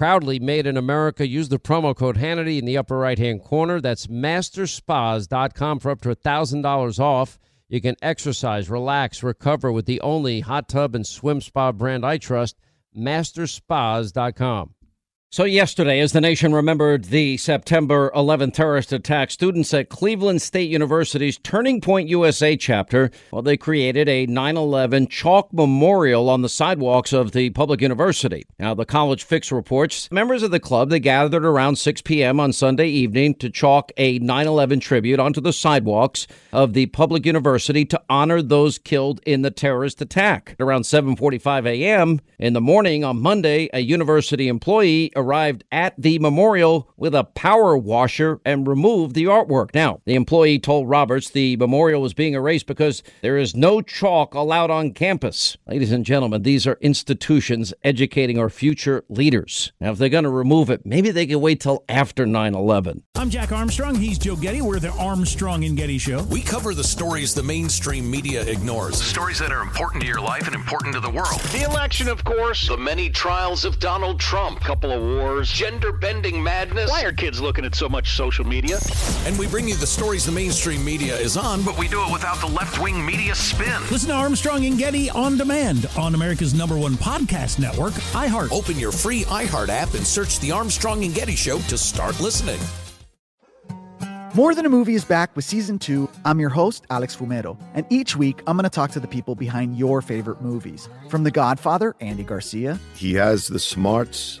Proudly made in America. Use the promo code Hannity in the upper right hand corner. That's masterspas.com for up to $1,000 off. You can exercise, relax, recover with the only hot tub and swim spa brand I trust, masterspas.com. So, yesterday, as the nation remembered the September 11th terrorist attack, students at Cleveland State University's Turning Point USA chapter, well, they created a 9 11 chalk memorial on the sidewalks of the public university. Now, the College Fix reports members of the club they gathered around 6 p.m. on Sunday evening to chalk a 9 11 tribute onto the sidewalks of the public university to honor those killed in the terrorist attack. Around 7:45 a.m. in the morning on Monday, a university employee arrived at the memorial with a power washer and removed the artwork. Now, the employee told Roberts the memorial was being erased because there is no chalk allowed on campus. Ladies and gentlemen, these are institutions educating our future leaders. Now, if they're going to remove it, maybe they can wait till after 9 11. I'm Jack Armstrong. He's Joe Getty. We're the Armstrong and Getty Show. We cover the stories the mainstream media ignores. The stories that are important to your life and important to the world. The election, of course. The many trials of Donald Trump. Couple of wars. Gender bending madness. Why are kids looking at so much social media? And we bring you the stories the mainstream media is on, but we do it without the left wing media spin. Listen to Armstrong and Getty on demand on America's number one podcast network, iHeart. Open your free iHeart app and search The Armstrong and Getty Show to start listening. More Than a Movie is back with season two. I'm your host, Alex Fumero, and each week I'm going to talk to the people behind your favorite movies. From The Godfather, Andy Garcia. He has the smarts